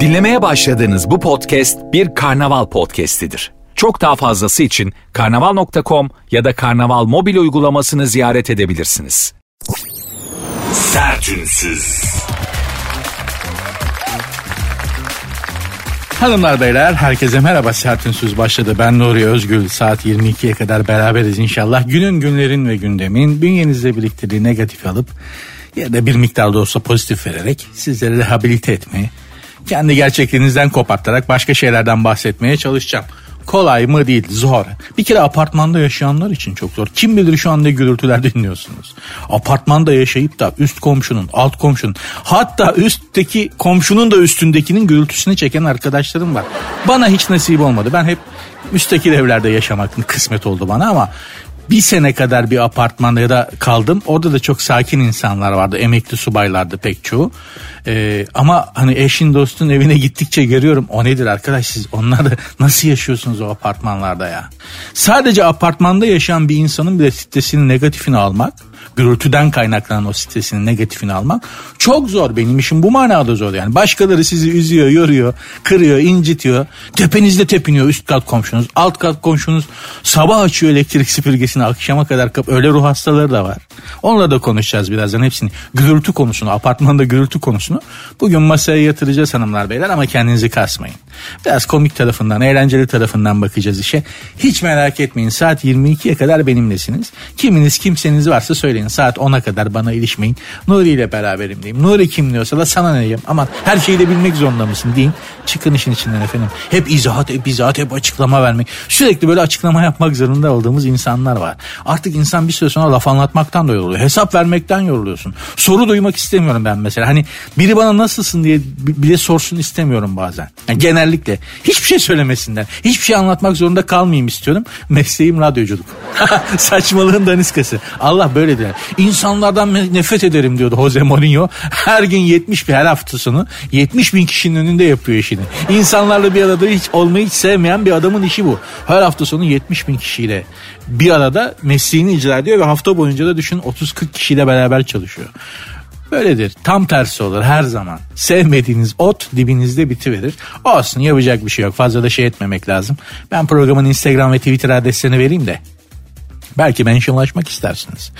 Dinlemeye başladığınız bu podcast bir karnaval podcastidir. Çok daha fazlası için karnaval.com ya da karnaval mobil uygulamasını ziyaret edebilirsiniz. Sertünsüz. Hanımlar beyler herkese merhaba Sertünsüz başladı. Ben Nuri Özgül saat 22'ye kadar beraberiz inşallah. Günün günlerin ve gündemin bünyenizde biriktirdiği negatif alıp ya da bir miktar da olsa pozitif vererek sizleri rehabilite etmeyi, kendi gerçekliğinizden kopartarak başka şeylerden bahsetmeye çalışacağım. Kolay mı değil zor. Bir kere apartmanda yaşayanlar için çok zor. Kim bilir şu anda gürültüler dinliyorsunuz. Apartmanda yaşayıp da üst komşunun, alt komşunun hatta üstteki komşunun da üstündekinin gürültüsünü çeken arkadaşlarım var. Bana hiç nasip olmadı. Ben hep üstteki evlerde yaşamak kısmet oldu bana ama bir sene kadar bir apartmanda ya da kaldım. Orada da çok sakin insanlar vardı. Emekli subaylardı pek çoğu. Ee, ama hani eşin dostun evine gittikçe görüyorum. O nedir arkadaş siz onları nasıl yaşıyorsunuz o apartmanlarda ya? Sadece apartmanda yaşayan bir insanın bile stresinin negatifini almak gürültüden kaynaklanan o stresinin negatifini almak çok zor. Benim işim bu manada zor yani. Başkaları sizi üzüyor, yoruyor, kırıyor, incitiyor. Tepenizde tepiniyor üst kat komşunuz. Alt kat komşunuz sabah açıyor elektrik süpürgesini akşama kadar kap öyle ruh hastaları da var. Onunla da konuşacağız birazdan hepsini. Gürültü konusunu, apartmanda gürültü konusunu bugün masaya yatıracağız hanımlar beyler ama kendinizi kasmayın. Biraz komik tarafından, eğlenceli tarafından bakacağız işe. Hiç merak etmeyin saat 22'ye kadar benimlesiniz. Kiminiz kimseniz varsa söyleyin saat 10'a kadar bana ilişmeyin. Nuri ile beraberim diyeyim. Nuri kim diyorsa da sana ne diyeyim. Ama her şeyi de bilmek zorunda mısın deyin. Çıkın işin içinden efendim. Hep izahat, hep izahat, hep açıklama vermek. Sürekli böyle açıklama yapmak zorunda olduğumuz insanlar var. Artık insan bir süre sonra laf anlatmaktan da yoruluyor. Hesap vermekten yoruluyorsun. Soru duymak istemiyorum ben mesela. Hani biri bana nasılsın diye bile sorsun istemiyorum bazen. Yani genellikle. Hiçbir şey söylemesinler. Hiçbir şey anlatmak zorunda kalmayayım istiyorum. Mesleğim radyoculuk. Saçmalığın daniskası. Allah böyle der. İnsanlardan nefret ederim diyordu Jose Mourinho. Her gün 70 bir her hafta sonu 70 bin kişinin önünde yapıyor işini. İnsanlarla bir arada hiç olmayı hiç sevmeyen bir adamın işi bu. Her hafta sonu 70 bin kişiyle bir arada mesleğini icra ediyor ve hafta boyunca da düşün 30-40 kişiyle beraber çalışıyor. Böyledir. Tam tersi olur her zaman. Sevmediğiniz ot dibinizde bitiverir. Olsun yapacak bir şey yok. Fazla da şey etmemek lazım. Ben programın Instagram ve Twitter adreslerini vereyim de. Belki mentionlaşmak istersiniz.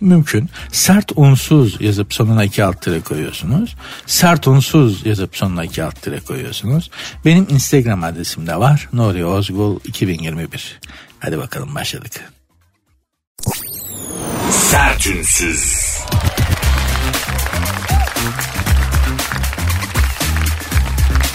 Mümkün. Sert unsuz yazıp sonuna iki alt tire koyuyorsunuz. Sert unsuz yazıp sonuna iki alt tire koyuyorsunuz. Benim Instagram adresim de var. Nuri Ozgul 2021. Hadi bakalım başladık. Sertünsüz.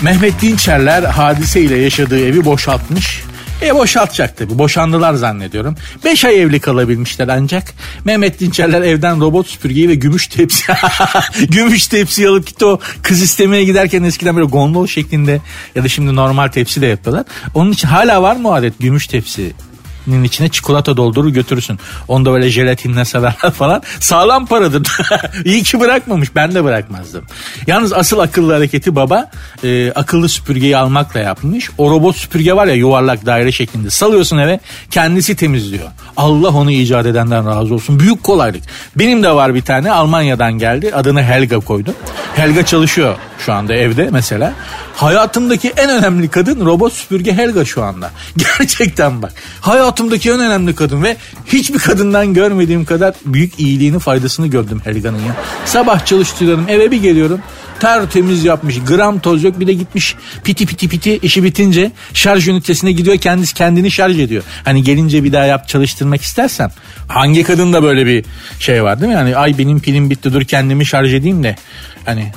Mehmet Dinçerler hadiseyle yaşadığı evi boşaltmış. E boşaltacak tabii. Boşandılar zannediyorum. Beş ay evli kalabilmişler ancak. Mehmet Dinçerler evden robot süpürgeyi ve gümüş tepsi gümüş tepsi alıp gitti o kız istemeye giderken eskiden böyle gondol şeklinde ya da şimdi normal tepsi de yapıyorlar. Onun için hala var mı o adet gümüş tepsi nin içine çikolata doldurur götürürsün. Onu da böyle jelatinle sararlar falan. Sağlam paradır. İyi ki bırakmamış. Ben de bırakmazdım. Yalnız asıl akıllı hareketi baba e, akıllı süpürgeyi almakla yapmış. O robot süpürge var ya yuvarlak daire şeklinde. Salıyorsun eve kendisi temizliyor. Allah onu icat edenden razı olsun. Büyük kolaylık. Benim de var bir tane Almanya'dan geldi. Adını Helga koydum. Helga çalışıyor şu anda evde mesela. Hayatımdaki en önemli kadın robot süpürge Helga şu anda. Gerçekten bak. Hayatımdaki en önemli kadın ve hiçbir kadından görmediğim kadar büyük iyiliğini faydasını gördüm Helga'nın ya. Sabah çalıştırıyorum eve bir geliyorum tertemiz yapmış gram toz yok bir de gitmiş piti piti piti işi bitince şarj ünitesine gidiyor kendisi kendini şarj ediyor. Hani gelince bir daha yap çalıştırmak istersen hangi kadın da böyle bir şey var değil mi? Yani ay benim pilim bitti dur kendimi şarj edeyim de hani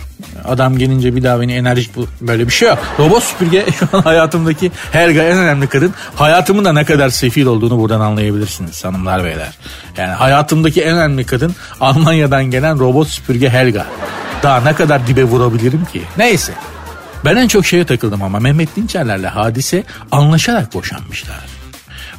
adam gelince bir daha beni enerjik bu böyle bir şey yok. Robot süpürge şu an hayatımdaki Helga en önemli kadın. Hayatımın da ne kadar sefil olduğunu buradan anlayabilirsiniz hanımlar beyler. Yani hayatımdaki en önemli kadın Almanya'dan gelen robot süpürge Helga. Daha ne kadar dibe vurabilirim ki? Neyse. Ben en çok şeye takıldım ama Mehmet Dinçerlerle hadise anlaşarak boşanmışlar.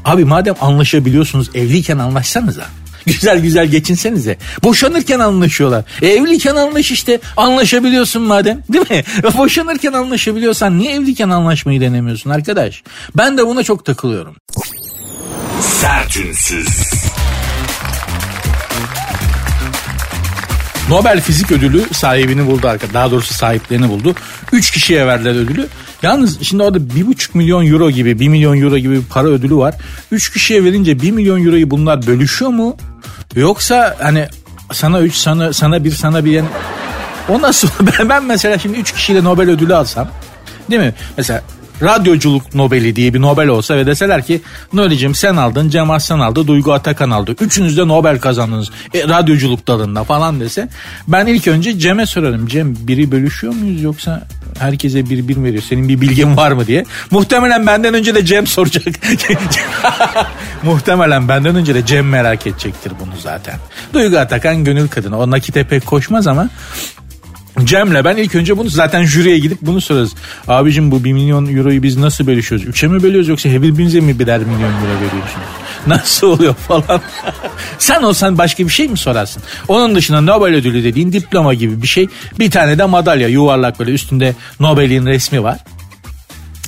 Abi madem anlaşabiliyorsunuz evliyken anlaşsanıza. Güzel güzel geçinsenize. Boşanırken anlaşıyorlar. E, evliyken anlaş işte. Anlaşabiliyorsun madem. Değil mi? Boşanırken anlaşabiliyorsan niye evliyken anlaşmayı denemiyorsun arkadaş? Ben de buna çok takılıyorum. Sertünsüz. Nobel Fizik Ödülü sahibini buldu. Daha doğrusu sahiplerini buldu. Üç kişiye verdiler ödülü. Yalnız şimdi orada bir buçuk milyon euro gibi bir milyon euro gibi bir para ödülü var. Üç kişiye verince bir milyon euroyu bunlar bölüşüyor mu? Yoksa hani sana üç sana sana bir sana bir yani o nasıl? Ben, ben mesela şimdi üç kişiyle Nobel ödülü alsam değil mi? Mesela radyoculuk Nobel'i diye bir Nobel olsa ve deseler ki Nuri'cim sen aldın, Cem Aslan aldı, Duygu Atakan aldı. Üçünüz de Nobel kazandınız e, radyoculuk dalında falan dese. Ben ilk önce Cem'e sorarım. Cem biri bölüşüyor muyuz yoksa herkese bir bir veriyor. Senin bir bilgin var mı diye. Muhtemelen benden önce de Cem soracak. Muhtemelen benden önce de Cem merak edecektir bunu zaten. Duygu Atakan gönül kadını. O nakite pek koşmaz ama Cem'le ben ilk önce bunu zaten jüriye gidip bunu sorarız. Abicim bu 1 milyon euroyu biz nasıl bölüşüyoruz? Üçe mi bölüyoruz yoksa birbirinize mi birer milyon euro veriyorsunuz? Nasıl oluyor falan. Sen olsan başka bir şey mi sorarsın? Onun dışında Nobel ödülü dediğin diploma gibi bir şey. Bir tane de madalya yuvarlak böyle üstünde Nobel'in resmi var.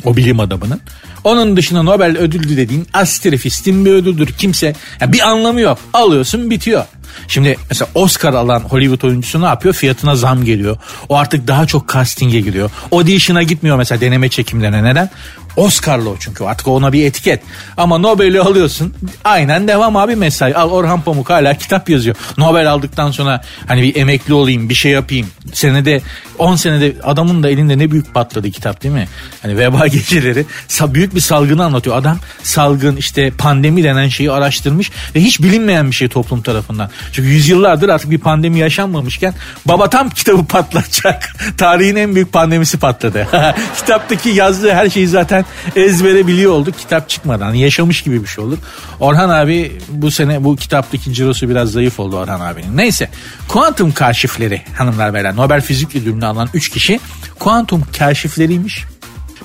O bilim adamının. Onun dışında Nobel ödülü dediğin astrefistin bir ödüldür. Kimse yani bir anlamı yok. Alıyorsun bitiyor. Şimdi mesela Oscar alan Hollywood oyuncusu ne yapıyor? Fiyatına zam geliyor. O artık daha çok casting'e giriyor. Audition'a gitmiyor mesela deneme çekimlerine. Neden? Oscar'lı o çünkü artık ona bir etiket. Ama Nobel'i alıyorsun aynen devam abi mesai. Al Orhan Pamuk hala kitap yazıyor. Nobel aldıktan sonra hani bir emekli olayım bir şey yapayım. Senede 10 senede adamın da elinde ne büyük patladı kitap değil mi? Hani veba geceleri büyük bir salgını anlatıyor. Adam salgın işte pandemi denen şeyi araştırmış ve hiç bilinmeyen bir şey toplum tarafından. Çünkü yüzyıllardır artık bir pandemi yaşanmamışken baba tam kitabı patlatacak. Tarihin en büyük pandemisi patladı. Kitaptaki yazdığı her şeyi zaten ezbere biliyor olduk kitap çıkmadan. Yaşamış gibi bir şey olur. Orhan abi bu sene bu kitaptaki cirosu biraz zayıf oldu Orhan abinin. Neyse kuantum kaşifleri hanımlar beyler Nobel Fizik Ödülünü alan 3 kişi kuantum kaşifleriymiş.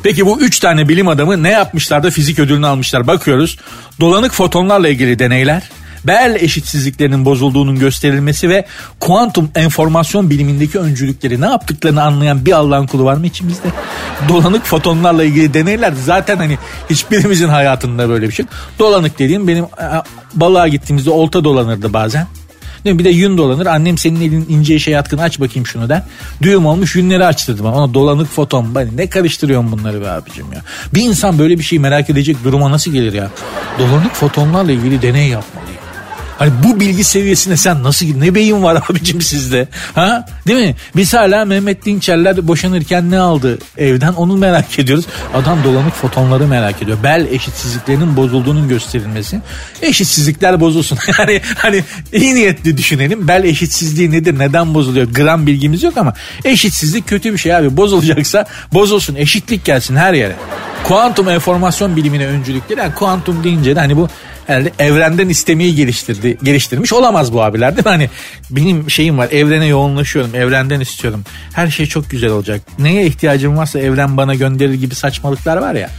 Peki bu üç tane bilim adamı ne yapmışlar da fizik ödülünü almışlar bakıyoruz. Dolanık fotonlarla ilgili deneyler, Bell eşitsizliklerinin bozulduğunun gösterilmesi ve kuantum enformasyon bilimindeki öncülükleri ne yaptıklarını anlayan bir Allah'ın kulu var mı içimizde? Dolanık fotonlarla ilgili deneyler zaten hani hiçbirimizin hayatında böyle bir şey. Dolanık dediğim benim balığa gittiğimizde olta dolanırdı bazen. Değil mi? Bir de yün dolanır. Annem senin elin ince işe yatkın aç bakayım şunu der. Düğüm olmuş yünleri açtırdı bana. Ona dolanık foton. Ben ne karıştırıyorum bunları be abicim ya. Bir insan böyle bir şey merak edecek duruma nasıl gelir ya? Dolanık fotonlarla ilgili deney yapmalı. Hani bu bilgi seviyesine sen nasıl ne beyin var abicim sizde? Ha? Değil mi? Biz hala Mehmet Dinçerler boşanırken ne aldı evden onu merak ediyoruz. Adam dolanık fotonları merak ediyor. Bel eşitsizliklerinin bozulduğunun gösterilmesi. Eşitsizlikler bozulsun. yani hani iyi niyetli düşünelim. Bel eşitsizliği nedir? Neden bozuluyor? Gram bilgimiz yok ama eşitsizlik kötü bir şey abi. Bozulacaksa bozulsun. Eşitlik gelsin her yere. Kuantum enformasyon bilimine öncülükleri. Yani kuantum deyince de hani bu herhalde evrenden istemeyi geliştirdi, geliştirmiş olamaz bu abiler değil mi? Hani benim şeyim var evrene yoğunlaşıyorum evrenden istiyorum. Her şey çok güzel olacak. Neye ihtiyacım varsa evren bana gönderir gibi saçmalıklar var ya.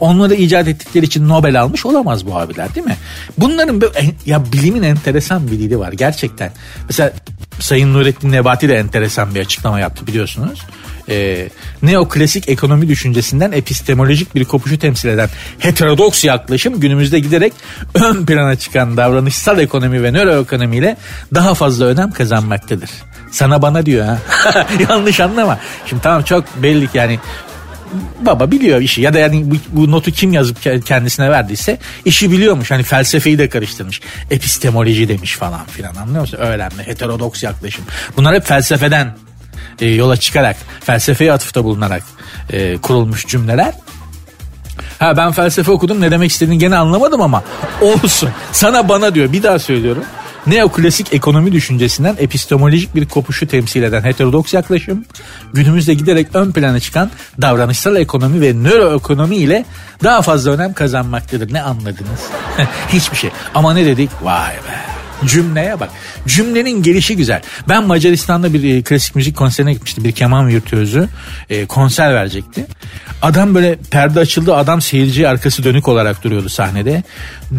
Onları icat ettikleri için Nobel almış olamaz bu abiler değil mi? Bunların ya bilimin enteresan bir dili var gerçekten. Mesela Sayın Nurettin Nebati de enteresan bir açıklama yaptı biliyorsunuz e, neoklasik ekonomi düşüncesinden epistemolojik bir kopuşu temsil eden heterodoks yaklaşım günümüzde giderek ön plana çıkan davranışsal ekonomi ve nöroekonomiyle daha fazla önem kazanmaktadır. Sana bana diyor ha. Yanlış anlama. Şimdi tamam çok belli ki yani baba biliyor işi ya da yani bu, bu notu kim yazıp kendisine verdiyse işi biliyormuş. Hani felsefeyi de karıştırmış. Epistemoloji demiş falan filan anlıyor musun? Öğrenme, heterodoks yaklaşım. Bunlar hep felsefeden e, yola çıkarak felsefeye atıfta bulunarak e, kurulmuş cümleler. Ha ben felsefe okudum ne demek istediğini gene anlamadım ama olsun. Sana bana diyor bir daha söylüyorum. Neoklasik ekonomi düşüncesinden epistemolojik bir kopuşu temsil eden heterodoks yaklaşım günümüzde giderek ön plana çıkan davranışsal ekonomi ve nöroekonomi ile daha fazla önem kazanmaktadır. Ne anladınız? Hiçbir şey. Ama ne dedik? Vay be. Cümleye bak. Cümlenin gelişi güzel. Ben Macaristan'da bir e, klasik müzik konserine gitmiştim. Bir keman virtüözü e, konser verecekti. Adam böyle perde açıldı adam seyirci arkası dönük olarak duruyordu sahnede.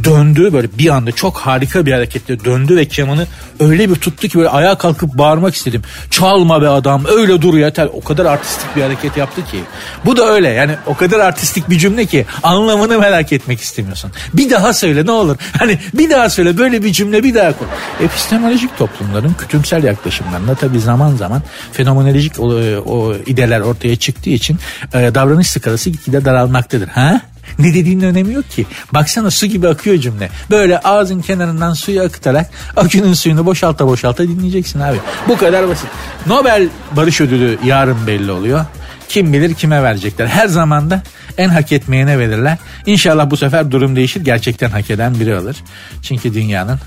Döndü böyle bir anda çok harika bir hareketle döndü ve kemanı öyle bir tuttu ki böyle ayağa kalkıp bağırmak istedim. Çalma be adam öyle dur yeter. O kadar artistik bir hareket yaptı ki. Bu da öyle yani o kadar artistik bir cümle ki anlamını merak etmek istemiyorsun. Bir daha söyle ne olur. Hani bir daha söyle böyle bir cümle bir daha kur. Epistemolojik toplumların kütümsel yaklaşımlarında tabii zaman zaman fenomenolojik o, o ideler ortaya çıktığı için e, davranış skalası gitgide daralmaktadır. Ha? Ne dediğinin önemi yok ki. Baksana su gibi akıyor cümle. Böyle ağzın kenarından suyu akıtarak akünün suyunu boşalta boşalta dinleyeceksin abi. Bu kadar basit. Nobel Barış Ödülü yarın belli oluyor. Kim bilir kime verecekler. Her zamanda en hak etmeyene verirler. İnşallah bu sefer durum değişir. Gerçekten hak eden biri alır. Çünkü dünyanın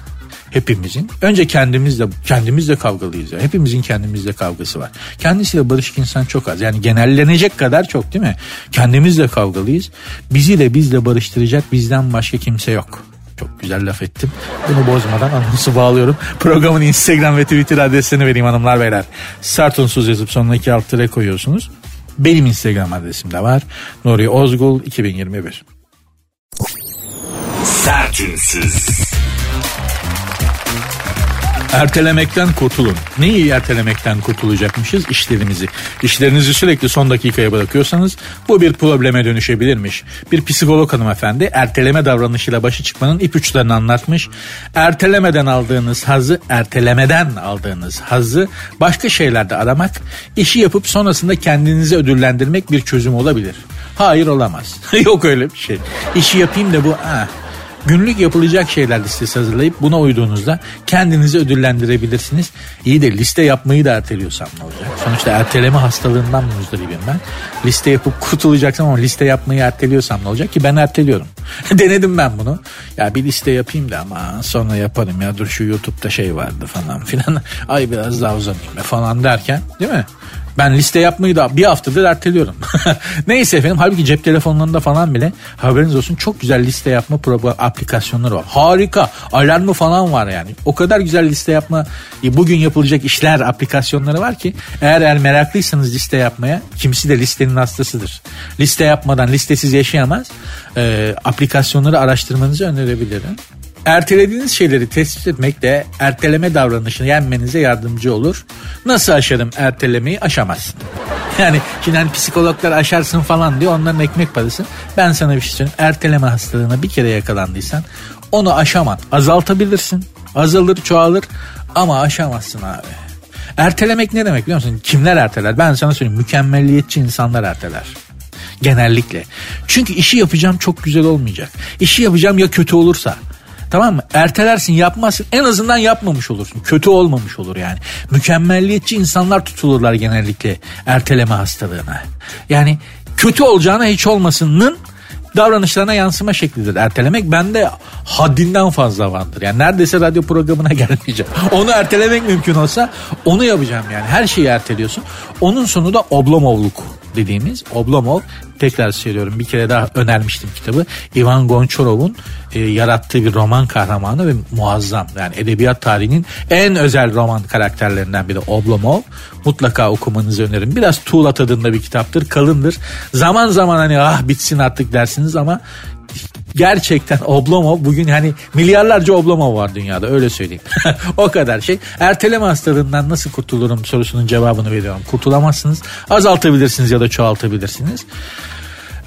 hepimizin önce kendimizle kendimizle kavgalıyız ya. Hepimizin kendimizle kavgası var. Kendisiyle barışık insan çok az. Yani genellenecek kadar çok değil mi? Kendimizle kavgalıyız. Bizi de bizle barıştıracak bizden başka kimse yok. Çok güzel laf ettim. Bunu bozmadan anonsu bağlıyorum. Programın Instagram ve Twitter adresini vereyim hanımlar beyler. Sert unsuz yazıp sonuna iki alt tere koyuyorsunuz. Benim Instagram adresim de var. Nuri Ozgul 2021. Sertünsüz. Ertelemekten kurtulun. Neyi ertelemekten kurtulacakmışız? İşlerimizi. İşlerinizi sürekli son dakikaya bırakıyorsanız bu bir probleme dönüşebilirmiş. Bir psikolog hanımefendi erteleme davranışıyla başa çıkmanın ipuçlarını anlatmış. Ertelemeden aldığınız hazı, ertelemeden aldığınız hazı başka şeylerde aramak, işi yapıp sonrasında kendinizi ödüllendirmek bir çözüm olabilir. Hayır olamaz. Yok öyle bir şey. İşi yapayım da bu ah, Günlük yapılacak şeyler listesi hazırlayıp buna uyduğunuzda kendinizi ödüllendirebilirsiniz. İyi de liste yapmayı da erteliyorsam ne olacak? Sonuçta erteleme hastalığından muzdaribim ben. Liste yapıp kurtulacaksam ama liste yapmayı erteliyorsam ne olacak ki ben erteliyorum. Denedim ben bunu. Ya bir liste yapayım da ama sonra yaparım ya dur şu YouTube'da şey vardı falan filan. Ay biraz daha uzanayım falan derken değil mi? Ben liste yapmayı da bir haftadır erteliyorum. Neyse efendim halbuki cep telefonlarında falan bile haberiniz olsun çok güzel liste yapma program aplikasyonları var. Harika. Alarmı falan var yani. O kadar güzel liste yapma e, bugün yapılacak işler aplikasyonları var ki eğer eğer meraklıysanız liste yapmaya kimisi de listenin hastasıdır. Liste yapmadan listesiz yaşayamaz. E, aplikasyonları araştırmanızı önerebilirim. Ertelediğiniz şeyleri tespit etmek de erteleme davranışını yenmenize yardımcı olur. Nasıl aşarım ertelemeyi? Aşamazsın. Yani şimdi hani psikologlar aşarsın falan diyor onların ekmek parası. Ben sana bir şey söyleyeyim. Erteleme hastalığına bir kere yakalandıysan onu aşaman. Azaltabilirsin. Azalır çoğalır ama aşamazsın abi. Ertelemek ne demek biliyor musun? Kimler erteler? Ben sana söyleyeyim. Mükemmelliyetçi insanlar erteler. Genellikle. Çünkü işi yapacağım çok güzel olmayacak. İşi yapacağım ya kötü olursa. Tamam mı? Ertelersin yapmazsın en azından yapmamış olursun. Kötü olmamış olur yani. Mükemmelliyetçi insanlar tutulurlar genellikle erteleme hastalığına. Yani kötü olacağına hiç olmasının davranışlarına yansıma şeklidir. Ertelemek bende haddinden fazla vardır. Yani neredeyse radyo programına gelmeyeceğim. Onu ertelemek mümkün olsa onu yapacağım yani. Her şeyi erteliyorsun. Onun sonu da oblomovluk dediğimiz Oblomov tekrar söylüyorum bir kere daha önermiştim kitabı. Ivan Gonçarov'un e, yarattığı bir roman kahramanı ve muazzam. Yani edebiyat tarihinin en özel roman karakterlerinden biri Oblomov. Mutlaka okumanızı öneririm. Biraz tuğla tadında bir kitaptır. Kalındır. Zaman zaman hani ah bitsin artık dersiniz ama gerçekten Oblomov bugün hani milyarlarca Oblomov var dünyada öyle söyleyeyim. o kadar şey. Erteleme hastalığından nasıl kurtulurum sorusunun cevabını veriyorum. Kurtulamazsınız. Azaltabilirsiniz ya da çoğaltabilirsiniz.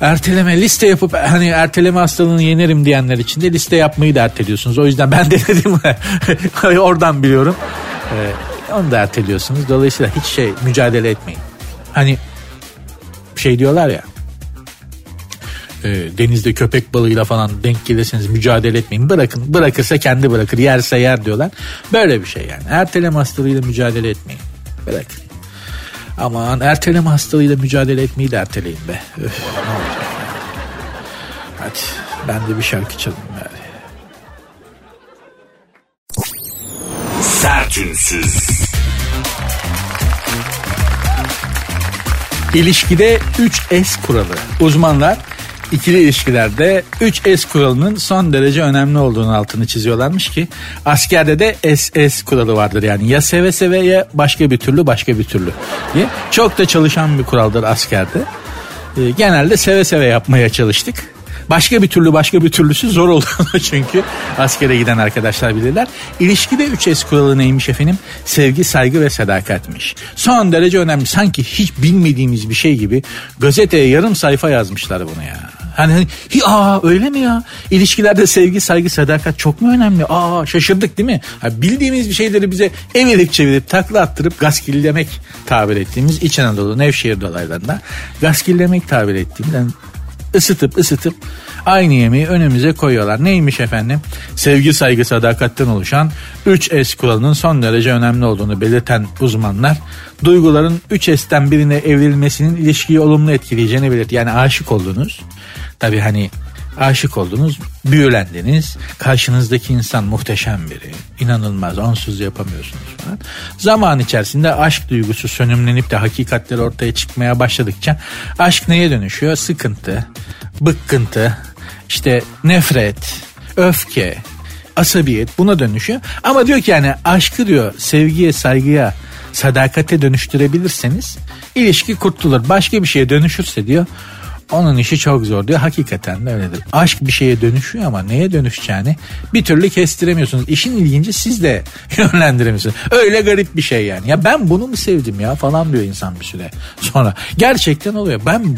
Erteleme liste yapıp hani erteleme hastalığını yenerim diyenler için de liste yapmayı da erteliyorsunuz. O yüzden ben de dedim oradan biliyorum. Ee, onu da erteliyorsunuz. Dolayısıyla hiç şey mücadele etmeyin. Hani şey diyorlar ya e, denizde köpek balığıyla falan denk gelirseniz mücadele etmeyin. Bırakın. Bırakırsa kendi bırakır. Yerse yer diyorlar. Böyle bir şey yani. Erteleme hastalığıyla mücadele etmeyin. Bırakın. Aman erteleme hastalığıyla mücadele etmeyi de erteleyin be. Öf, ne olacak Hadi ben de bir şarkı çalayım bari. Sertünsüz. İlişkide 3S kuralı. Uzmanlar ikili ilişkilerde 3S kuralının son derece önemli olduğunu altını çiziyorlarmış ki askerde de SS kuralı vardır yani ya seve seve ya başka bir türlü başka bir türlü diye. Çok da çalışan bir kuraldır askerde. Ee, genelde seve seve yapmaya çalıştık. Başka bir türlü başka bir türlüsü zor olduğunu çünkü askere giden arkadaşlar bilirler. İlişkide 3S kuralı neymiş efendim? Sevgi, saygı ve sadakatmiş. Son derece önemli. Sanki hiç bilmediğimiz bir şey gibi gazeteye yarım sayfa yazmışlar bunu ya. Hani, hani aa öyle mi ya? İlişkilerde sevgi, saygı, sadakat çok mu önemli? Aa şaşırdık değil mi? Ha, bildiğimiz bir şeyleri bize evirip çevirip takla attırıp gaskillemek tabir ettiğimiz İç Anadolu Nevşehir dolaylarında gaskillemek tabir ettiğimiz yani ısıtıp ısıtıp aynı yemeği önümüze koyuyorlar. Neymiş efendim? Sevgi, saygı, sadakatten oluşan 3S kuralının son derece önemli olduğunu belirten uzmanlar duyguların 3S'ten birine evrilmesinin ilişkiyi olumlu etkileyeceğini belirtti. Yani aşık oldunuz. Tabii hani aşık oldunuz, büyülendiniz. Karşınızdaki insan muhteşem biri. inanılmaz, onsuz yapamıyorsunuz falan. Zaman içerisinde aşk duygusu sönümlenip de hakikatler ortaya çıkmaya başladıkça aşk neye dönüşüyor? Sıkıntı, bıkkıntı, işte nefret, öfke, asabiyet buna dönüşüyor. Ama diyor ki yani aşkı diyor sevgiye, saygıya, sadakate dönüştürebilirseniz ilişki kurtulur. Başka bir şeye dönüşürse diyor onun işi çok zor diyor. Hakikaten de öyledir. Aşk bir şeye dönüşüyor ama neye dönüşeceğini bir türlü kestiremiyorsunuz. İşin ilginci siz de yönlendiremiyorsunuz. Öyle garip bir şey yani. Ya ben bunu mu sevdim ya falan diyor insan bir süre sonra. Gerçekten oluyor. Ben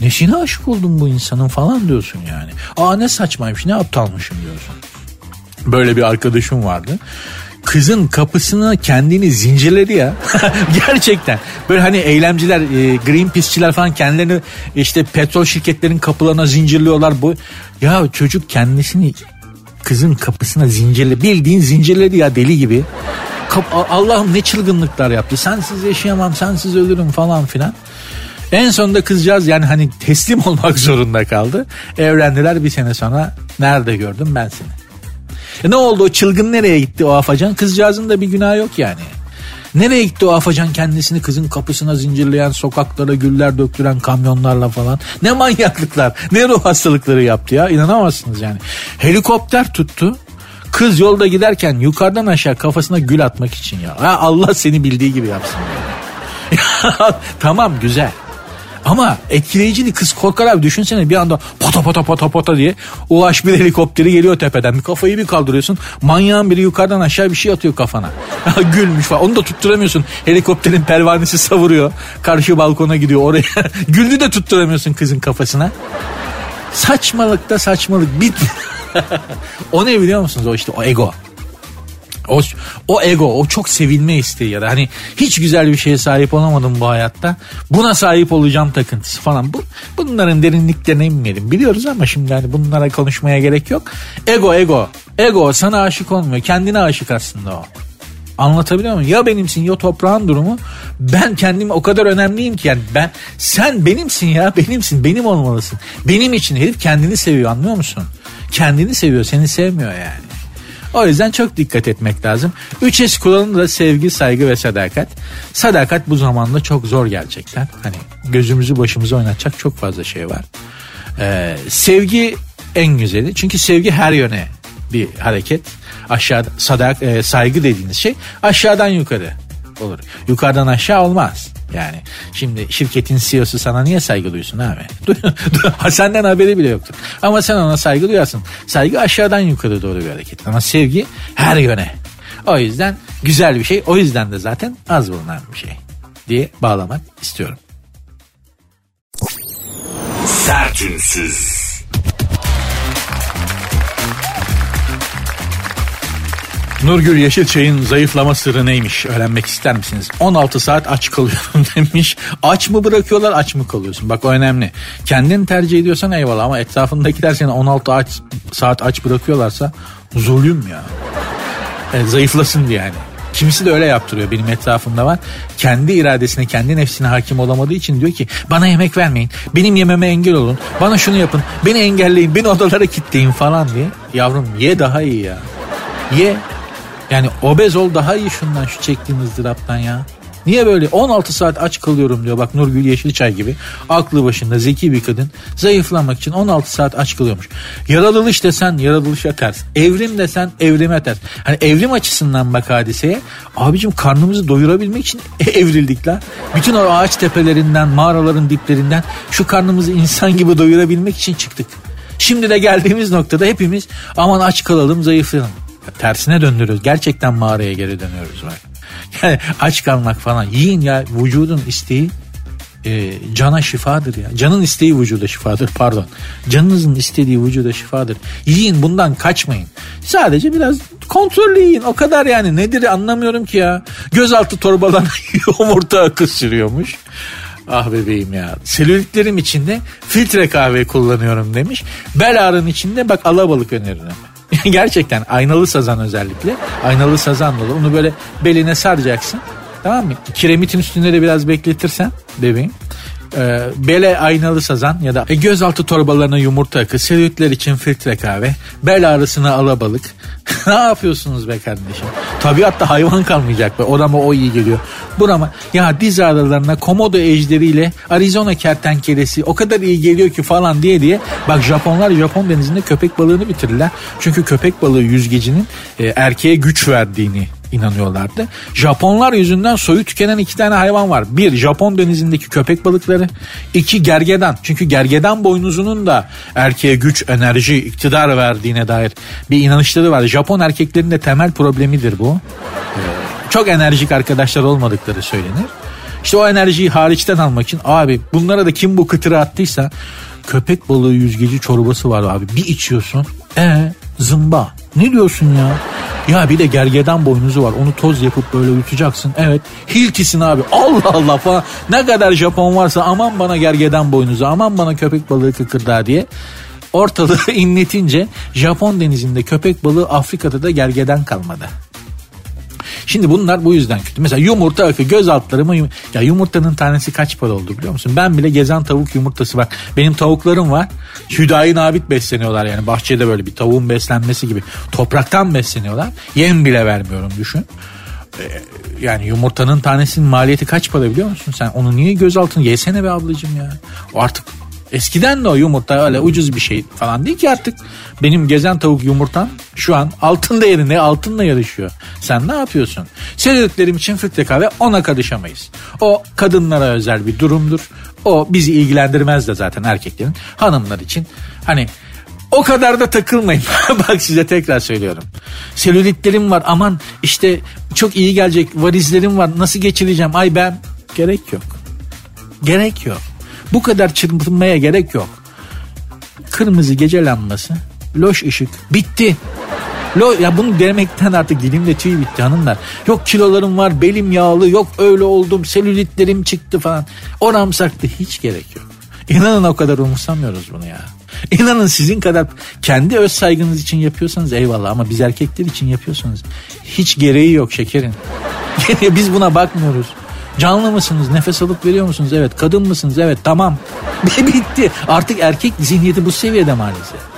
nesine aşık oldum bu insanın falan diyorsun yani. Aa ne saçmaymış ne aptalmışım diyorsun. Böyle bir arkadaşım vardı kızın kapısına kendini zincirledi ya. Gerçekten. Böyle hani eylemciler, e, Greenpeace'çiler falan kendilerini işte petrol şirketlerin kapılarına zincirliyorlar. Bu ya çocuk kendisini kızın kapısına zincirli bildiğin zincirledi ya deli gibi. Allah'ım ne çılgınlıklar yaptı. Sensiz yaşayamam, sensiz ölürüm falan filan. En sonunda kızcağız yani hani teslim olmak zorunda kaldı. Evlendiler bir sene sonra nerede gördüm ben seni. E ne oldu o çılgın nereye gitti o afacan? Kızcağızın da bir günah yok yani. Nereye gitti o afacan kendisini kızın kapısına zincirleyen sokaklara güller döktüren kamyonlarla falan. Ne manyaklıklar ne ruh hastalıkları yaptı ya inanamazsınız yani. Helikopter tuttu kız yolda giderken yukarıdan aşağı kafasına gül atmak için ya. Ha, Allah seni bildiği gibi yapsın. Yani. tamam güzel. Ama etkileyiciydi. Kız korkar abi. Düşünsene bir anda pata pata pata pata diye UH bir helikopteri geliyor tepeden. Bir kafayı bir kaldırıyorsun. Manyağın biri yukarıdan aşağı bir şey atıyor kafana. Gülmüş falan. Onu da tutturamıyorsun. Helikopterin pervanesi savuruyor. Karşı balkona gidiyor oraya. Güldü de tutturamıyorsun kızın kafasına. Saçmalıkta saçmalık. Bit o ne biliyor musunuz? O işte o ego o, o ego, o çok sevilme isteği ya da hani hiç güzel bir şeye sahip olamadım bu hayatta. Buna sahip olacağım takıntısı falan. Bu, bunların derinliklerine inmeyelim. Biliyoruz ama şimdi hani bunlara konuşmaya gerek yok. Ego, ego. Ego sana aşık olmuyor. Kendine aşık aslında o. Anlatabiliyor muyum? Ya benimsin ya toprağın durumu. Ben kendim o kadar önemliyim ki yani ben sen benimsin ya benimsin benim olmalısın. Benim için herif kendini seviyor anlıyor musun? Kendini seviyor seni sevmiyor yani. O yüzden çok dikkat etmek lazım. 3S kuralı da sevgi, saygı ve sadakat. Sadakat bu zamanda çok zor gerçekten. Hani gözümüzü başımıza oynatacak çok fazla şey var. Ee, sevgi en güzeli. Çünkü sevgi her yöne bir hareket. Aşağı sadak e, saygı dediğiniz şey aşağıdan yukarı olur. Yukarıdan aşağı olmaz. Yani şimdi şirketin CEO'su sana niye saygı duysun abi? Senden haberi bile yoktur. Ama sen ona saygı duyarsın. Saygı aşağıdan yukarı doğru bir hareket. Ama sevgi her yöne. O yüzden güzel bir şey. O yüzden de zaten az bulunan bir şey diye bağlamak istiyorum. Sertünsüz. Nurgül Yeşilçay'ın zayıflama sırrı neymiş öğrenmek ister misiniz? 16 saat aç kalıyorum demiş. Aç mı bırakıyorlar aç mı kalıyorsun? Bak o önemli. Kendin tercih ediyorsan eyvallah ama etrafındakiler seni 16 aç, saat aç bırakıyorlarsa zulüm ya. E, zayıflasın diye yani. Kimisi de öyle yaptırıyor benim etrafımda var. Kendi iradesine, kendi nefsine hakim olamadığı için diyor ki bana yemek vermeyin. Benim yememe engel olun. Bana şunu yapın. Beni engelleyin. Beni odalara kilitleyin falan diye. Yavrum ye daha iyi ya. Ye yani obez ol daha iyi şundan şu çektiğin ızdıraptan ya. Niye böyle 16 saat aç kalıyorum diyor bak Nurgül Yeşilçay gibi aklı başında zeki bir kadın zayıflamak için 16 saat aç kalıyormuş. Yaratılış desen yaratılışa ters. Evrim desen evrime ters. Hani evrim açısından bak hadiseye abicim karnımızı doyurabilmek için evrildik la. Bütün o ağaç tepelerinden mağaraların diplerinden şu karnımızı insan gibi doyurabilmek için çıktık. Şimdi de geldiğimiz noktada hepimiz aman aç kalalım zayıflayalım. Tersine döndürüyoruz. Gerçekten mağaraya geri dönüyoruz bak. Yani aç kalmak falan. Yiyin ya vücudun isteği e, cana şifadır ya. Canın isteği vücuda şifadır pardon. Canınızın istediği vücuda şifadır. Yiyin bundan kaçmayın. Sadece biraz kontrollü yiyin. O kadar yani nedir anlamıyorum ki ya. Gözaltı torbalarına yumurta akı sürüyormuş. Ah bebeğim ya. Selülitlerim içinde filtre kahve kullanıyorum demiş. Bel ağrın içinde bak alabalık öneririm. Gerçekten aynalı sazan özellikle. Aynalı sazan dolu. Onu böyle beline saracaksın. Tamam mı? Kiremitin üstünde de biraz bekletirsen bebeğim. E, bele aynalı sazan ya da e, gözaltı torbalarına yumurta akı, selülitler için filtre kahve, bel ağrısına alabalık. ne yapıyorsunuz be kardeşim? Tabiatta hayvan kalmayacak be. Orama o iyi geliyor. Burama ya diz ağrılarına komodo ejderiyle Arizona kertenkelesi o kadar iyi geliyor ki falan diye diye. Bak Japonlar Japon denizinde köpek balığını bitirirler. Çünkü köpek balığı yüzgecinin e, erkeğe güç verdiğini inanıyorlardı. Japonlar yüzünden soyu tükenen iki tane hayvan var. Bir Japon denizindeki köpek balıkları. iki gergedan. Çünkü gergedan boynuzunun da erkeğe güç, enerji, iktidar verdiğine dair bir inanışları var. Japon erkeklerin de temel problemidir bu. Ee, çok enerjik arkadaşlar olmadıkları söylenir. İşte o enerjiyi hariçten almak için abi bunlara da kim bu kıtırı attıysa köpek balığı yüzgeci çorbası var abi. Bir içiyorsun. E zımba. Ne diyorsun ya? Ya bir de gergedan boynuzu var. Onu toz yapıp böyle yutacaksın. Evet. Hiltisin abi. Allah Allah falan. Ne kadar Japon varsa aman bana gergedan boynuzu. Aman bana köpek balığı kıkırdağı diye. Ortalığı inletince Japon denizinde köpek balığı Afrika'da da gergedan kalmadı. Şimdi bunlar bu yüzden kötü. Mesela yumurta akı göz altlarıma yum ya yumurtanın tanesi kaç para oldu biliyor musun? Ben bile gezen tavuk yumurtası bak. Benim tavuklarım var. Hüdayi nabit besleniyorlar yani bahçede böyle bir tavuğun beslenmesi gibi. Topraktan besleniyorlar. Yem bile vermiyorum düşün. Ee, yani yumurtanın tanesinin maliyeti kaç para biliyor musun? Sen onu niye göz altını yesene be ablacığım ya. O artık Eskiden de o yumurta öyle ucuz bir şey falan değil ki artık. Benim gezen tavuk yumurtam şu an altın değerinde altınla yarışıyor. Sen ne yapıyorsun? Selülitlerim için filtre kahve ona karışamayız. O kadınlara özel bir durumdur. O bizi ilgilendirmez de zaten erkeklerin. Hanımlar için hani o kadar da takılmayın. Bak size tekrar söylüyorum. Selülitlerim var aman işte çok iyi gelecek varizlerim var nasıl geçireceğim ay ben gerek yok. Gerek yok. Bu kadar çırpınmaya gerek yok. Kırmızı gece lambası, loş ışık bitti. Lo, ya bunu demekten artık dilimde tüy bitti hanımlar. Yok kilolarım var, belim yağlı, yok öyle oldum, selülitlerim çıktı falan. Oram sarktı hiç gerek yok. İnanın o kadar umursamıyoruz bunu ya. İnanın sizin kadar kendi öz saygınız için yapıyorsanız eyvallah ama biz erkekler için yapıyorsanız hiç gereği yok şekerin. biz buna bakmıyoruz. Canlı mısınız? Nefes alıp veriyor musunuz? Evet. Kadın mısınız? Evet. Tamam. Bitti. Artık erkek zihniyeti bu seviyede maalesef.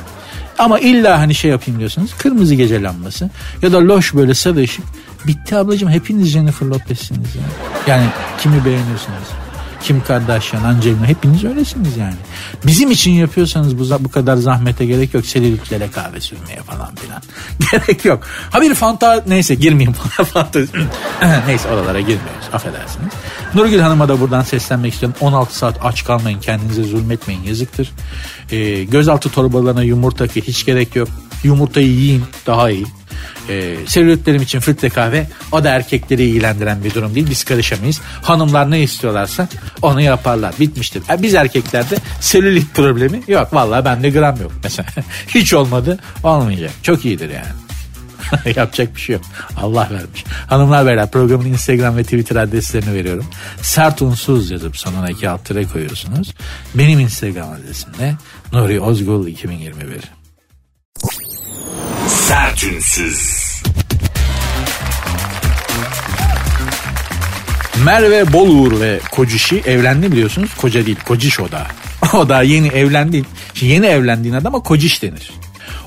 Ama illa hani şey yapayım diyorsunuz. Kırmızı gece lambası ya da loş böyle sarı ışık. Bitti ablacığım hepiniz Jennifer Lopez'siniz ya. Yani kimi beğeniyorsunuz? Kim Kardashian, Angelina hepiniz öylesiniz yani. Bizim için yapıyorsanız bu, bu kadar zahmete gerek yok. Selülitlere kahve sürmeye falan filan. gerek yok. Ha bir fanta neyse girmeyeyim fanta. neyse oralara girmiyoruz affedersiniz. Nurgül Hanım'a da buradan seslenmek istiyorum. 16 saat aç kalmayın kendinize zulmetmeyin yazıktır. Ee, gözaltı torbalarına yumurta ki hiç gerek yok. Yumurtayı yiyin daha iyi e, selülitlerim için filtre kahve o da erkekleri ilgilendiren bir durum değil. Biz karışamayız. Hanımlar ne istiyorlarsa onu yaparlar. Bitmiştir. E, biz erkeklerde selülit problemi yok. Vallahi bende gram yok mesela. Hiç olmadı olmayacak. Çok iyidir yani. Yapacak bir şey yok. Allah vermiş. Hanımlar beyler programın Instagram ve Twitter adreslerini veriyorum. Sert unsuz yazıp sonuna iki alt koyuyorsunuz. Benim Instagram adresim de Nuri Ozgul 2021. Sertünsüz. Merve Boluğur ve Kocişi evlendi biliyorsunuz. Koca değil, Kociş o da. O da yeni evlendi. Şimdi yeni evlendiğin adama Kociş denir.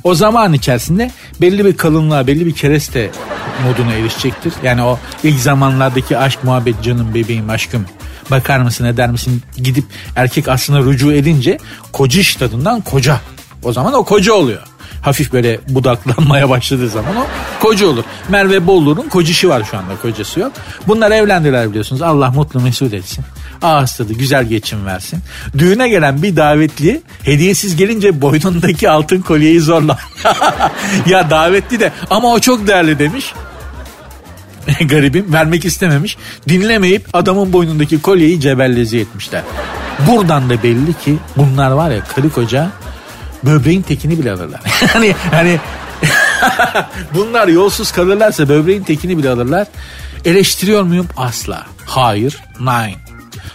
O zaman içerisinde belli bir kalınlığa, belli bir kereste moduna erişecektir. Yani o ilk zamanlardaki aşk muhabbet canım bebeğim aşkım bakar mısın eder misin gidip erkek aslında rücu edince kociş tadından koca. O zaman o koca oluyor. Hafif böyle budaklanmaya başladığı zaman o koca olur. Merve Bollu'nun kocişi var şu anda kocası yok. Bunlar evlendiler biliyorsunuz. Allah mutlu mesut etsin. Ağız tadı güzel geçim versin. Düğüne gelen bir davetli hediyesiz gelince boynundaki altın kolyeyi zorla. ya davetli de ama o çok değerli demiş. Garibim vermek istememiş. Dinlemeyip adamın boynundaki kolyeyi cebellezi etmişler. Buradan da belli ki bunlar var ya karı koca böbreğin tekini bile alırlar. hani hani bunlar yolsuz kalırlarsa böbreğin tekini bile alırlar. Eleştiriyor muyum? Asla. Hayır. Nine.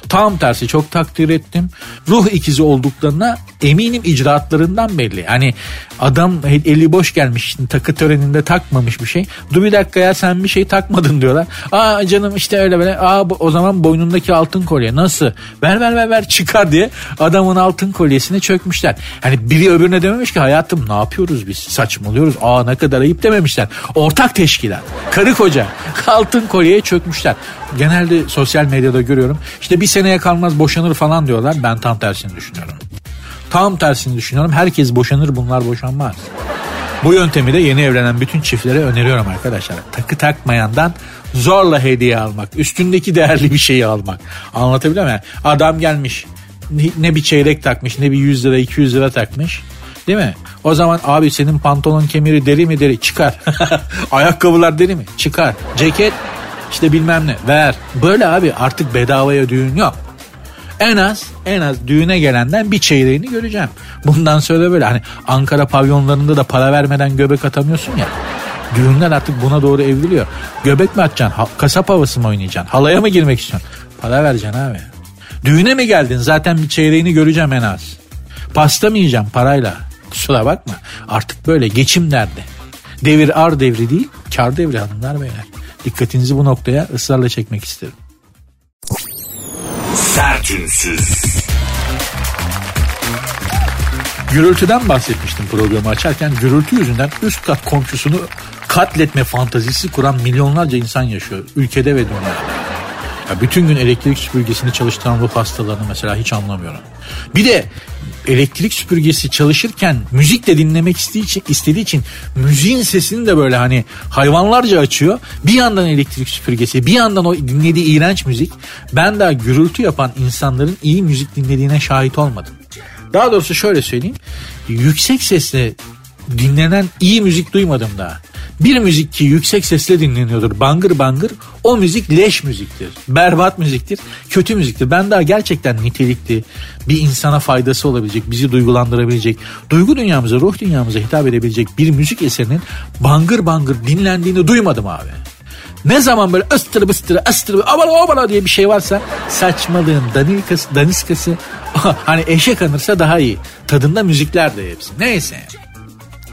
Tam tersi çok takdir ettim. Ruh ikizi olduklarına eminim icraatlarından belli. Hani adam eli boş gelmiş takı töreninde takmamış bir şey. Dur bir dakika ya sen bir şey takmadın diyorlar. Aa canım işte öyle böyle. Aa o zaman boynundaki altın kolye nasıl? Ver ver ver ver çıkar diye adamın altın kolyesine çökmüşler. Hani biri öbürüne dememiş ki hayatım ne yapıyoruz biz saçmalıyoruz. Aa ne kadar ayıp dememişler. Ortak teşkilat. Karı koca altın kolyeye çökmüşler. Genelde sosyal medyada görüyorum. İşte bir seneye kalmaz boşanır falan diyorlar. Ben tam tersini düşünüyorum. Tam tersini düşünüyorum. Herkes boşanır bunlar boşanmaz. Bu yöntemi de yeni evlenen bütün çiftlere öneriyorum arkadaşlar. Takı takmayandan zorla hediye almak. Üstündeki değerli bir şeyi almak. Anlatabiliyor muyum? Adam gelmiş. Ne bir çeyrek takmış ne bir 100 lira 200 lira takmış. Değil mi? O zaman abi senin pantolon kemeri deri mi deri çıkar. Ayakkabılar deri mi? Çıkar. Ceket işte bilmem ne ver. Böyle abi artık bedavaya düğün yok. En az en az düğüne gelenden bir çeyreğini göreceğim. Bundan sonra böyle hani Ankara pavyonlarında da para vermeden göbek atamıyorsun ya. Düğünler artık buna doğru evriliyor. Göbek mi atacaksın? Ha, kasap havası mı oynayacaksın? Halaya mı girmek istiyorsun? Para vereceksin abi. Düğüne mi geldin? Zaten bir çeyreğini göreceğim en az. Pasta mı yiyeceğim parayla? Kusura bakma. Artık böyle geçim derdi. Devir ar devri değil, kar devri hanımlar beyler. Dikkatinizi bu noktaya ısrarla çekmek isterim. Sertünsüz. Gürültüden bahsetmiştim programı açarken. Gürültü yüzünden üst kat komşusunu katletme fantazisi kuran milyonlarca insan yaşıyor. Ülkede ve dünyada. Ya bütün gün elektrik süpürgesini çalıştıran ruh hastalarını mesela hiç anlamıyorum. Bir de elektrik süpürgesi çalışırken müzik de dinlemek istediği için, istediği için müziğin sesini de böyle hani hayvanlarca açıyor. Bir yandan elektrik süpürgesi bir yandan o dinlediği iğrenç müzik. Ben daha gürültü yapan insanların iyi müzik dinlediğine şahit olmadım. Daha doğrusu şöyle söyleyeyim. Yüksek sesle dinlenen iyi müzik duymadım daha. Bir müzik ki yüksek sesle dinleniyordur bangır bangır o müzik leş müziktir. Berbat müziktir, kötü müziktir. Ben daha gerçekten nitelikli bir insana faydası olabilecek, bizi duygulandırabilecek, duygu dünyamıza, ruh dünyamıza hitap edebilecek bir müzik eserinin bangır bangır dinlendiğini duymadım abi. Ne zaman böyle ıstırı bıstırı ıstırı abala abala diye bir şey varsa saçmalığın daniskası, daniskası hani eşek anırsa daha iyi. Tadında müzikler de hepsi. Neyse.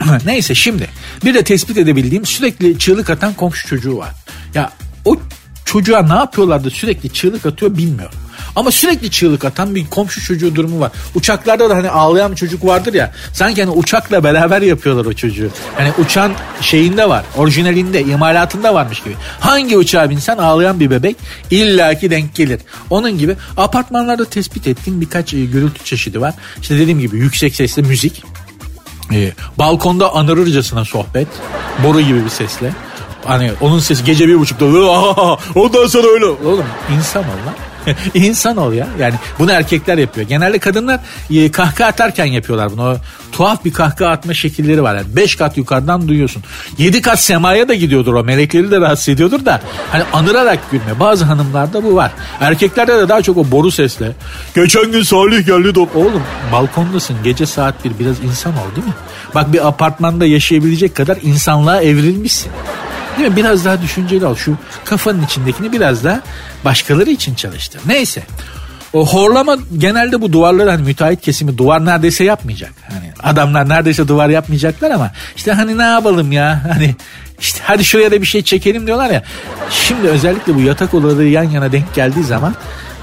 Neyse şimdi bir de tespit edebildiğim sürekli çığlık atan komşu çocuğu var. Ya o çocuğa ne yapıyorlar da sürekli çığlık atıyor bilmiyorum. Ama sürekli çığlık atan bir komşu çocuğu durumu var. Uçaklarda da hani ağlayan çocuk vardır ya. Sanki hani uçakla beraber yapıyorlar o çocuğu. Hani uçan şeyinde var. Orijinalinde, imalatında varmış gibi. Hangi uçağa binsen ağlayan bir bebek illaki denk gelir. Onun gibi apartmanlarda tespit ettiğim birkaç e, gürültü çeşidi var. İşte dediğim gibi yüksek sesli müzik. E, balkonda anırırcasına sohbet. Boru gibi bir sesle. Hani onun sesi gece bir buçukta ondan sonra öyle. Oğlum insan ol lan. İnsan ol ya. Yani bunu erkekler yapıyor. Genelde kadınlar e, kahkaha atarken yapıyorlar bunu. O, tuhaf bir kahkaha atma şekilleri var. Yani beş kat yukarıdan duyuyorsun. Yedi kat semaya da gidiyordur o. Melekleri de rahatsız ediyordur da. Hani anırarak gülme. Bazı hanımlarda bu var. Erkeklerde de daha çok o boru sesle. Geçen gün Salih geldi. Dok Oğlum balkondasın. Gece saat bir. Biraz insan ol değil mi? Bak bir apartmanda yaşayabilecek kadar insanlığa evrilmişsin. Değil mi? Biraz daha düşünceli ol. Şu kafanın içindekini biraz daha başkaları için çalıştır. Neyse. O horlama genelde bu duvarları hani müteahhit kesimi duvar neredeyse yapmayacak. Hani adamlar neredeyse duvar yapmayacaklar ama işte hani ne yapalım ya hani işte hadi şuraya da bir şey çekelim diyorlar ya. Şimdi özellikle bu yatak odaları yan yana denk geldiği zaman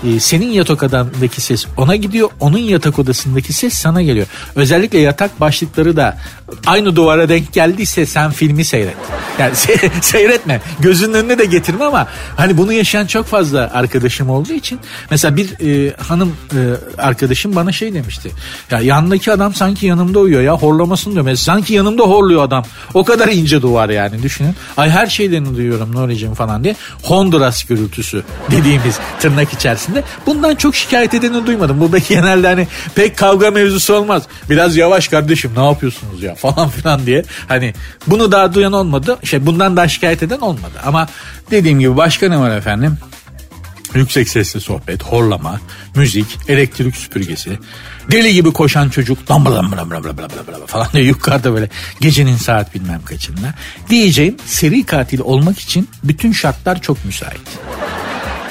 e, senin yatak odandaki ses ona gidiyor. Onun yatak odasındaki ses sana geliyor. Özellikle yatak başlıkları da aynı duvara denk geldiyse sen filmi seyret. Yani se- seyretme. Gözünün önüne de getirme ama hani bunu yaşayan çok fazla arkadaşım olduğu için mesela bir e, hanım e, arkadaşım bana şey demişti. Ya yanındaki adam sanki yanımda uyuyor ya horlamasın diyor. Mesela sanki yanımda horluyor adam. O kadar ince duvar yani düşünün. Ay her şeylerini duyuyorum Nuri'cim falan diye. Honduras gürültüsü dediğimiz tırnak içerisinde. Bundan çok şikayet edeni duymadım. Bu belki genelde hani pek kavga mevzusu olmaz. Biraz yavaş kardeşim ne yapıyorsunuz ya falan filan diye. Hani bunu daha duyan olmadı. Şey bundan daha şikayet eden olmadı. Ama dediğim gibi başka ne var efendim? Yüksek sesli sohbet, horlama, müzik, elektrik süpürgesi, deli gibi koşan çocuk lambra lambra lambra lambra lambra falan diye yukarıda böyle gecenin saat bilmem kaçında. Diyeceğim seri katil olmak için bütün şartlar çok müsait.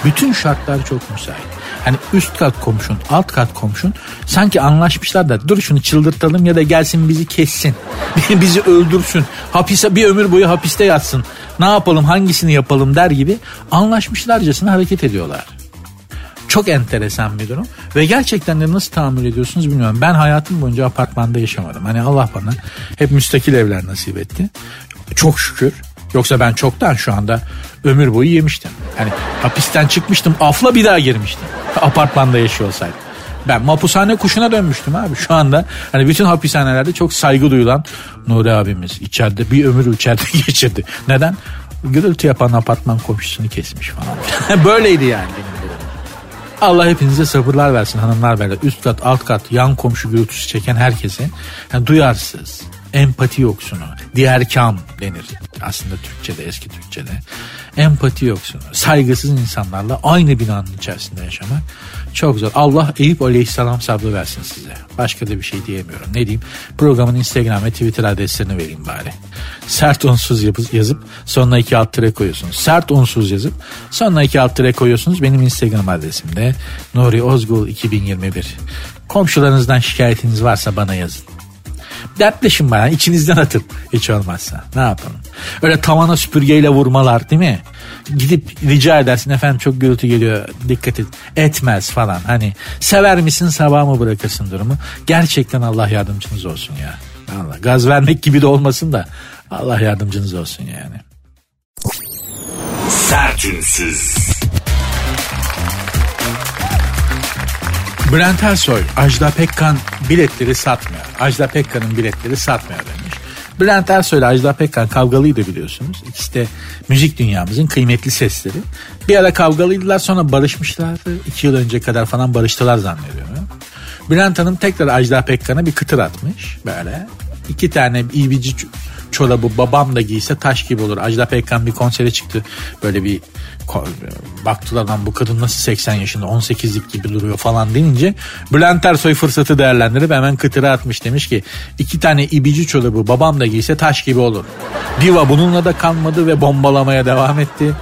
Bütün şartlar çok müsait. Hani üst kat komşun, alt kat komşun sanki anlaşmışlar da dur şunu çıldırtalım ya da gelsin bizi kessin. bizi öldürsün. Hapise bir ömür boyu hapiste yatsın. Ne yapalım hangisini yapalım der gibi anlaşmışlarcasına hareket ediyorlar. Çok enteresan bir durum. Ve gerçekten de nasıl tahammül ediyorsunuz bilmiyorum. Ben hayatım boyunca apartmanda yaşamadım. Hani Allah bana hep müstakil evler nasip etti. Çok şükür. Yoksa ben çoktan şu anda ömür boyu yemiştim. Hani hapisten çıkmıştım afla bir daha girmiştim. Apartmanda yaşıyor olsaydım. Ben mapushane kuşuna dönmüştüm abi şu anda. Hani bütün hapishanelerde çok saygı duyulan Nuri abimiz içeride bir ömür içeride geçirdi. Neden? Gürültü yapan apartman komşusunu kesmiş falan. Böyleydi yani. Allah hepinize sabırlar versin hanımlar beyler. Üst kat alt kat yan komşu gürültüsü çeken herkese yani duyarsız, empati yoksunu, diğer kam denir aslında Türkçe'de eski Türkçe'de. Empati yoksunu, saygısız insanlarla aynı binanın içerisinde yaşamak çok zor. Allah Eyüp Aleyhisselam sabrı versin size. Başka da bir şey diyemiyorum. Ne diyeyim? Programın Instagram ve Twitter adreslerini vereyim bari. Sert unsuz yazıp, sonuna iki alt tere koyuyorsunuz. Sert unsuz yazıp sonuna iki alt tere koyuyorsunuz. Benim Instagram adresimde Nuri Ozgul 2021. Komşularınızdan şikayetiniz varsa bana yazın. Dertleşin bana içinizden atın hiç olmazsa ne yapalım. Öyle tavana süpürgeyle vurmalar değil mi? Gidip rica edersin efendim çok gürültü geliyor dikkat et. Etmez falan hani sever misin sabah mı bırakırsın durumu. Gerçekten Allah yardımcınız olsun ya. Allah gaz vermek gibi de olmasın da Allah yardımcınız olsun yani. Sertünsüz. Bülent Ersoy, Ajda Pekkan biletleri satmıyor. Ajda Pekkan'ın biletleri satmıyor demiş. Bülent Ersoy ile Ajda Pekkan kavgalıydı biliyorsunuz. İkisi de müzik dünyamızın kıymetli sesleri. Bir ara kavgalıydılar sonra barışmışlardı. İki yıl önce kadar falan barıştılar zannediyorum. Bülent Hanım tekrar Ajda Pekkan'a bir kıtır atmış böyle. İki tane ibici çorabı babam da giyse taş gibi olur. Ajda Pekkan bir konsere çıktı. Böyle bir baktılar lan bu kadın nasıl 80 yaşında 18'lik gibi duruyor falan denince Bülent Ersoy fırsatı değerlendirip hemen kıtıra atmış demiş ki iki tane ibici çorabı babam da giyse taş gibi olur. Diva bununla da kalmadı ve bombalamaya devam etti.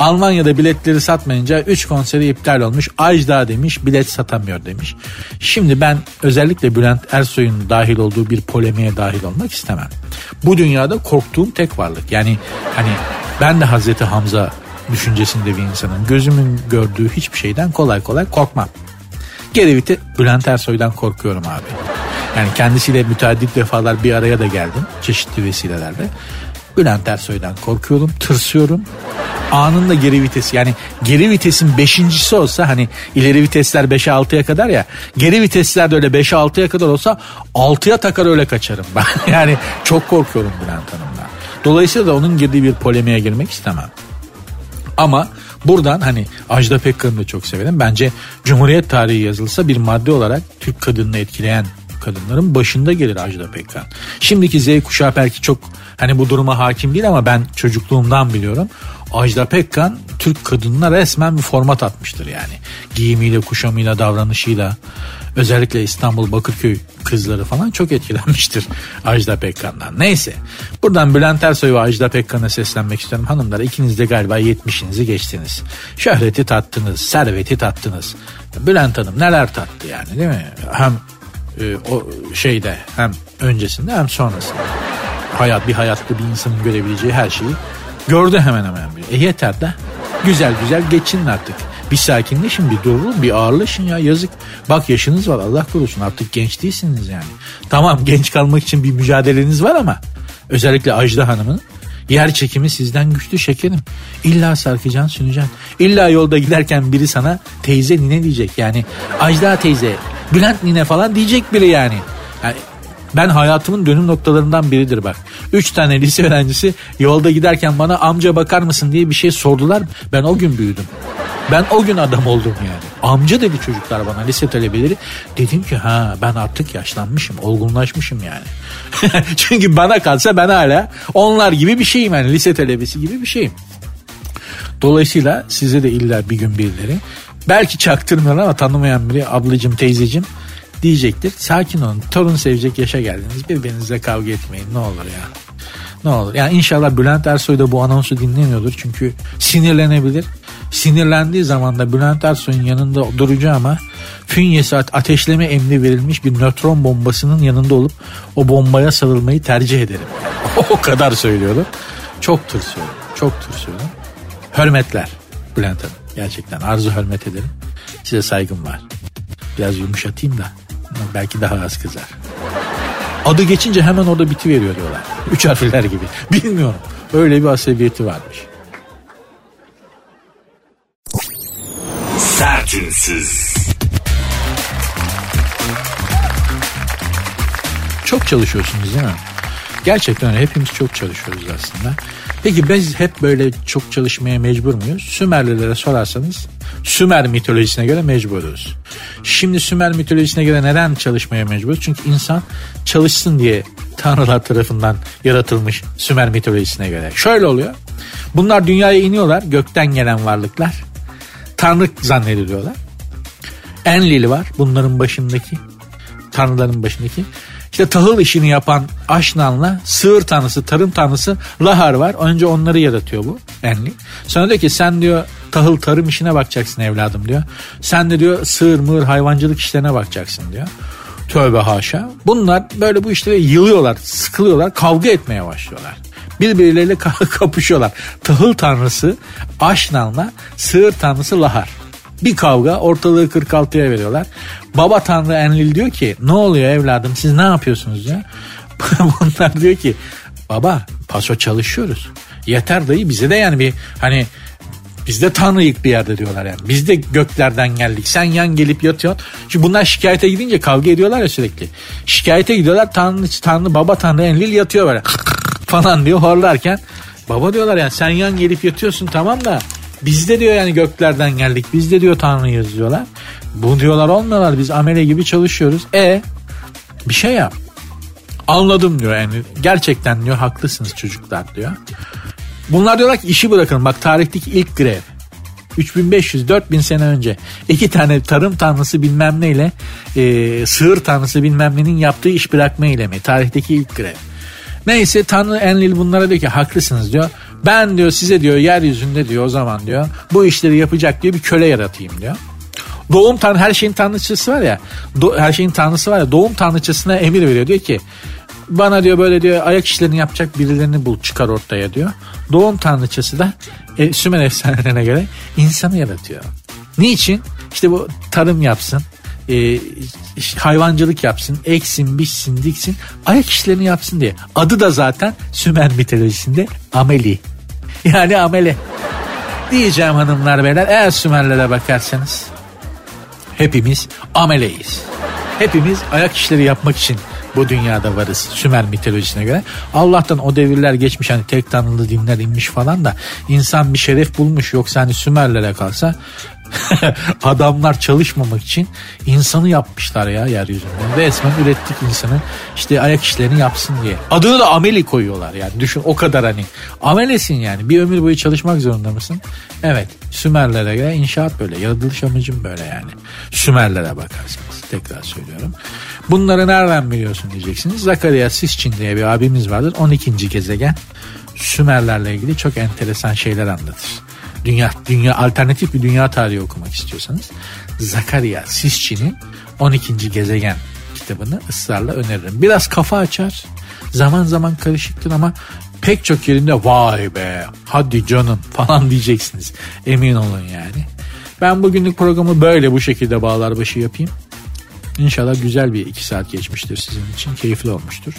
Almanya'da biletleri satmayınca 3 konseri iptal olmuş. Ajda demiş bilet satamıyor demiş. Şimdi ben özellikle Bülent Ersoy'un dahil olduğu bir polemiğe dahil olmak istemem. Bu dünyada korktuğum tek varlık. Yani hani ben de Hazreti Hamza düşüncesinde bir insanım. Gözümün gördüğü hiçbir şeyden kolay kolay korkmam. Gerevite Bülent Ersoy'dan korkuyorum abi. Yani kendisiyle müteaddit defalar bir araya da geldim çeşitli vesilelerle. Bülent Ersoy'dan korkuyorum, tırsıyorum. Anında geri vitesi yani geri vitesin beşincisi olsa hani ileri vitesler 5'e 6'ya kadar ya geri vitesler de öyle 5'e 6'ya kadar olsa 6'ya takar öyle kaçarım ben. yani çok korkuyorum Bülent Hanım'dan. Dolayısıyla da onun girdiği bir polemiğe girmek istemem. Ama buradan hani Ajda Pekkan'ı da çok severim. Bence Cumhuriyet tarihi yazılsa bir madde olarak Türk kadınını etkileyen kadınların başında gelir Ajda Pekkan. Şimdiki Z kuşağı belki çok hani bu duruma hakim değil ama ben çocukluğumdan biliyorum. Ajda Pekkan Türk kadınına resmen bir format atmıştır yani. Giyimiyle, kuşamıyla, davranışıyla. Özellikle İstanbul Bakırköy kızları falan çok etkilenmiştir Ajda Pekkan'dan. Neyse buradan Bülent Ersoy ve Ajda Pekkan'a seslenmek istiyorum. Hanımlar ikiniz de galiba 70'inizi geçtiniz. Şöhreti tattınız, serveti tattınız. Bülent Hanım neler tattı yani değil mi? Hem e, o şeyde hem öncesinde hem sonrasında. Hayat bir hayatta bir insanın görebileceği her şeyi gördü hemen hemen. E yeter de güzel güzel geçinin artık. Bir sakinleşin bir durun bir ağırlaşın ya yazık. Bak yaşınız var Allah korusun artık genç değilsiniz yani. Tamam genç kalmak için bir mücadeleniz var ama özellikle Ajda Hanım'ın Yer çekimi sizden güçlü şekerim. İlla sarkacaksın süneceksin. İlla yolda giderken biri sana teyze nine diyecek. Yani Ajda teyze, Bülent nine falan diyecek biri yani. yani ben hayatımın dönüm noktalarından biridir bak. Üç tane lise öğrencisi yolda giderken bana amca bakar mısın diye bir şey sordular. Ben o gün büyüdüm. Ben o gün adam oldum yani. Amca dedi çocuklar bana lise talebeleri. Dedim ki ha ben artık yaşlanmışım, olgunlaşmışım yani. Çünkü bana kalsa ben hala onlar gibi bir şeyim yani lise talebesi gibi bir şeyim. Dolayısıyla size de illa bir gün birileri belki çaktırmıyorlar ama tanımayan biri ablacım teyzecim diyecektir. Sakin olun torun sevecek yaşa geldiniz birbirinizle kavga etmeyin ne olur ya. Ne olur. Yani inşallah Bülent Ersoy da bu anonsu dinlemiyordur. Çünkü sinirlenebilir. Sinirlendiği zaman da Bülent Ersoy'un yanında duracağı ama fünyesi ateşleme emri verilmiş bir nötron bombasının yanında olup o bombaya sarılmayı tercih ederim. o kadar söylüyorum. Çok tır. Çok tır. Hürmetler Bülent Hanım. Gerçekten arzu hürmet ederim. Size saygım var. Biraz yumuşatayım da belki daha az kızar. Adı geçince hemen orada biti veriyor diyorlar. Üç harfler gibi. Bilmiyorum. Öyle bir asabiyeti varmış. Sertünsüz. Çok çalışıyorsunuz değil mi? Gerçekten öyle. Hepimiz çok çalışıyoruz aslında. Peki biz hep böyle çok çalışmaya mecbur muyuz? Sümerlilere sorarsanız Sümer mitolojisine göre mecburuz. Şimdi Sümer mitolojisine göre neden çalışmaya mecburuz? Çünkü insan çalışsın diye tanrılar tarafından yaratılmış Sümer mitolojisine göre. Şöyle oluyor. Bunlar dünyaya iniyorlar gökten gelen varlıklar. Tanrı zannediliyorlar. Enlil var bunların başındaki. Tanrıların başındaki. İşte tahıl işini yapan Aşnan'la sığır tanrısı, tarım tanrısı Lahar var. Önce onları yaratıyor bu Enli. Sonra diyor ki sen diyor tahıl tarım işine bakacaksın evladım diyor. Sen de diyor sığır mığır hayvancılık işlerine bakacaksın diyor. Tövbe haşa. Bunlar böyle bu işlere yılıyorlar, sıkılıyorlar, kavga etmeye başlıyorlar. Birbirleriyle kapışıyorlar. Tahıl tanrısı Aşnan'la sığır tanrısı Lahar. Bir kavga ortalığı 46'ya veriyorlar. Baba Tanrı Enlil diyor ki ne oluyor evladım siz ne yapıyorsunuz ya? Bunlar diyor ki baba paso çalışıyoruz. Yeter dayı bize de yani bir hani biz de tanrıyık bir yerde diyorlar yani. Biz de göklerden geldik. Sen yan gelip yatıyorsun. Çünkü bunlar şikayete gidince kavga ediyorlar ya sürekli. Şikayete gidiyorlar. Tanrı, tanrı baba tanrı Enlil yatıyor böyle falan diyor horlarken. Baba diyorlar yani sen yan gelip yatıyorsun tamam da biz de diyor yani göklerden geldik. Biz de diyor Tanrıyız diyorlar. Bu diyorlar olmuyorlar. Biz amele gibi çalışıyoruz. E bir şey yap. Anladım diyor yani. Gerçekten diyor haklısınız çocuklar diyor. Bunlar diyorlar ki işi bırakın. Bak tarihteki ilk grev. 3500-4000 sene önce iki tane tarım tanrısı bilmem neyle e, sığır tanrısı bilmem nenin yaptığı iş bırakma eylemi. Tarihteki ilk grev. Neyse Tanrı Enlil bunlara diyor ki haklısınız diyor. Ben diyor size diyor yeryüzünde diyor o zaman diyor bu işleri yapacak diye bir köle yaratayım diyor. Doğum tanrı her şeyin tanrıçısı var ya do, her şeyin tanrısı var ya doğum tanrıçısına emir veriyor diyor ki bana diyor böyle diyor ayak işlerini yapacak birilerini bul çıkar ortaya diyor. Doğum tanrıçısı da e, Sümer efsanelerine göre insanı yaratıyor. Niçin? İşte bu tarım yapsın, e, hayvancılık yapsın, eksin, biçsin, diksin, ayak işlerini yapsın diye. Adı da zaten Sümer mitolojisinde Ameli. Yani Ameli. Diyeceğim hanımlar beyler eğer Sümerlere bakarsanız hepimiz ameleyiz. Hepimiz ayak işleri yapmak için bu dünyada varız Sümer mitolojisine göre. Allah'tan o devirler geçmiş hani tek tanrılı dinler inmiş falan da insan bir şeref bulmuş yoksa hani Sümerlere kalsa adamlar çalışmamak için insanı yapmışlar ya yeryüzünde. Resmen ürettik insanı işte ayak işlerini yapsın diye. Adını da ameli koyuyorlar yani düşün o kadar hani. Amelesin yani bir ömür boyu çalışmak zorunda mısın? Evet Sümerlere göre inşaat böyle yaratılış amacım böyle yani. Sümerlere bakarsanız tekrar söylüyorum. Bunları nereden biliyorsun diyeceksiniz. Zakaria Sisçin diye bir abimiz vardır 12. gezegen. Sümerlerle ilgili çok enteresan şeyler anlatır dünya dünya alternatif bir dünya tarihi okumak istiyorsanız Zakaria Sisçi'nin 12. gezegen kitabını ısrarla öneririm. Biraz kafa açar. Zaman zaman karışıktır ama pek çok yerinde vay be hadi canım falan diyeceksiniz. Emin olun yani. Ben bugünlük programı böyle bu şekilde bağlar başı yapayım. İnşallah güzel bir iki saat geçmiştir sizin için. Keyifli olmuştur.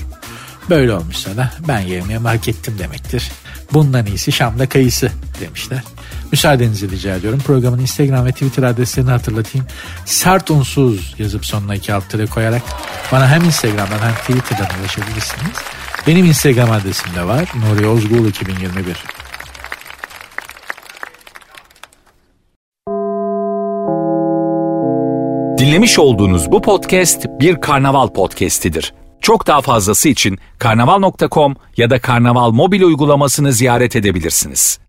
Böyle olmuşsa da ben yemeğe hak ettim demektir. Bundan iyisi Şam'da kayısı demişler. Müsaadenizi rica ediyorum. Programın Instagram ve Twitter adreslerini hatırlatayım. Sert unsuz yazıp sonuna iki alt tere koyarak bana hem Instagram'dan hem Twitter'dan ulaşabilirsiniz. Benim Instagram adresim de var. Nuri Ozgul 2021. Dinlemiş olduğunuz bu podcast bir karnaval podcastidir. Çok daha fazlası için karnaval.com ya da karnaval mobil uygulamasını ziyaret edebilirsiniz.